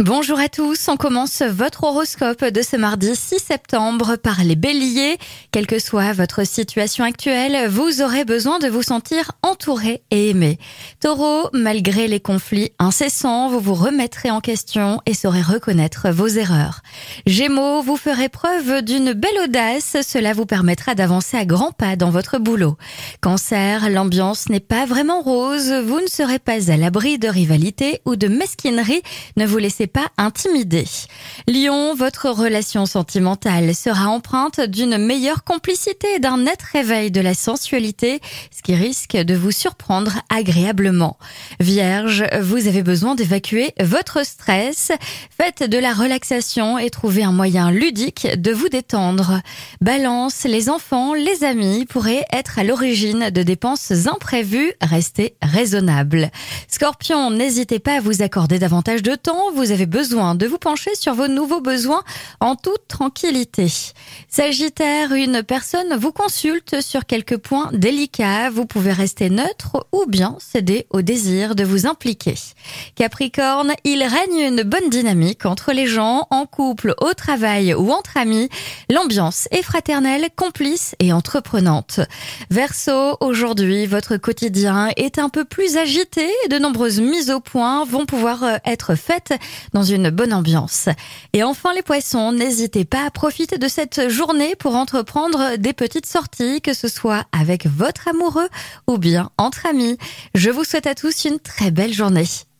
Bonjour à tous, on commence votre horoscope de ce mardi 6 septembre par les béliers. Quelle que soit votre situation actuelle, vous aurez besoin de vous sentir entouré et aimé. Taureau, malgré les conflits incessants, vous vous remettrez en question et saurez reconnaître vos erreurs. Gémeaux, vous ferez preuve d'une belle audace, cela vous permettra d'avancer à grands pas dans votre boulot. Cancer, l'ambiance n'est pas vraiment rose, vous ne serez pas à l'abri de rivalité ou de mesquinerie, ne vous laissez pas intimider. Lion, votre relation sentimentale sera empreinte d'une meilleure complicité d'un net réveil de la sensualité, ce qui risque de vous surprendre agréablement. Vierge, vous avez besoin d'évacuer votre stress. Faites de la relaxation et trouvez un moyen ludique de vous détendre. Balance, les enfants, les amis pourraient être à l'origine de dépenses imprévues. Restez raisonnable. Scorpion, n'hésitez pas à vous accorder davantage de temps. Vous avez besoin de vous pencher sur vos nouveaux besoins en toute tranquillité. Sagittaire, une personne vous consulte sur quelques points délicats. Vous pouvez rester neutre ou bien céder au désir de vous impliquer. Capricorne, il règne une bonne dynamique entre les gens, en couple, au travail ou entre amis. L'ambiance est fraternelle, complice et entreprenante. Verseau, aujourd'hui, votre quotidien est un peu plus agité. De nombreuses mises au point vont pouvoir euh, être faites dans une bonne ambiance. Et enfin les poissons, n'hésitez pas à profiter de cette journée pour entreprendre des petites sorties, que ce soit avec votre amoureux ou bien entre amis. Je vous souhaite à tous une très belle journée.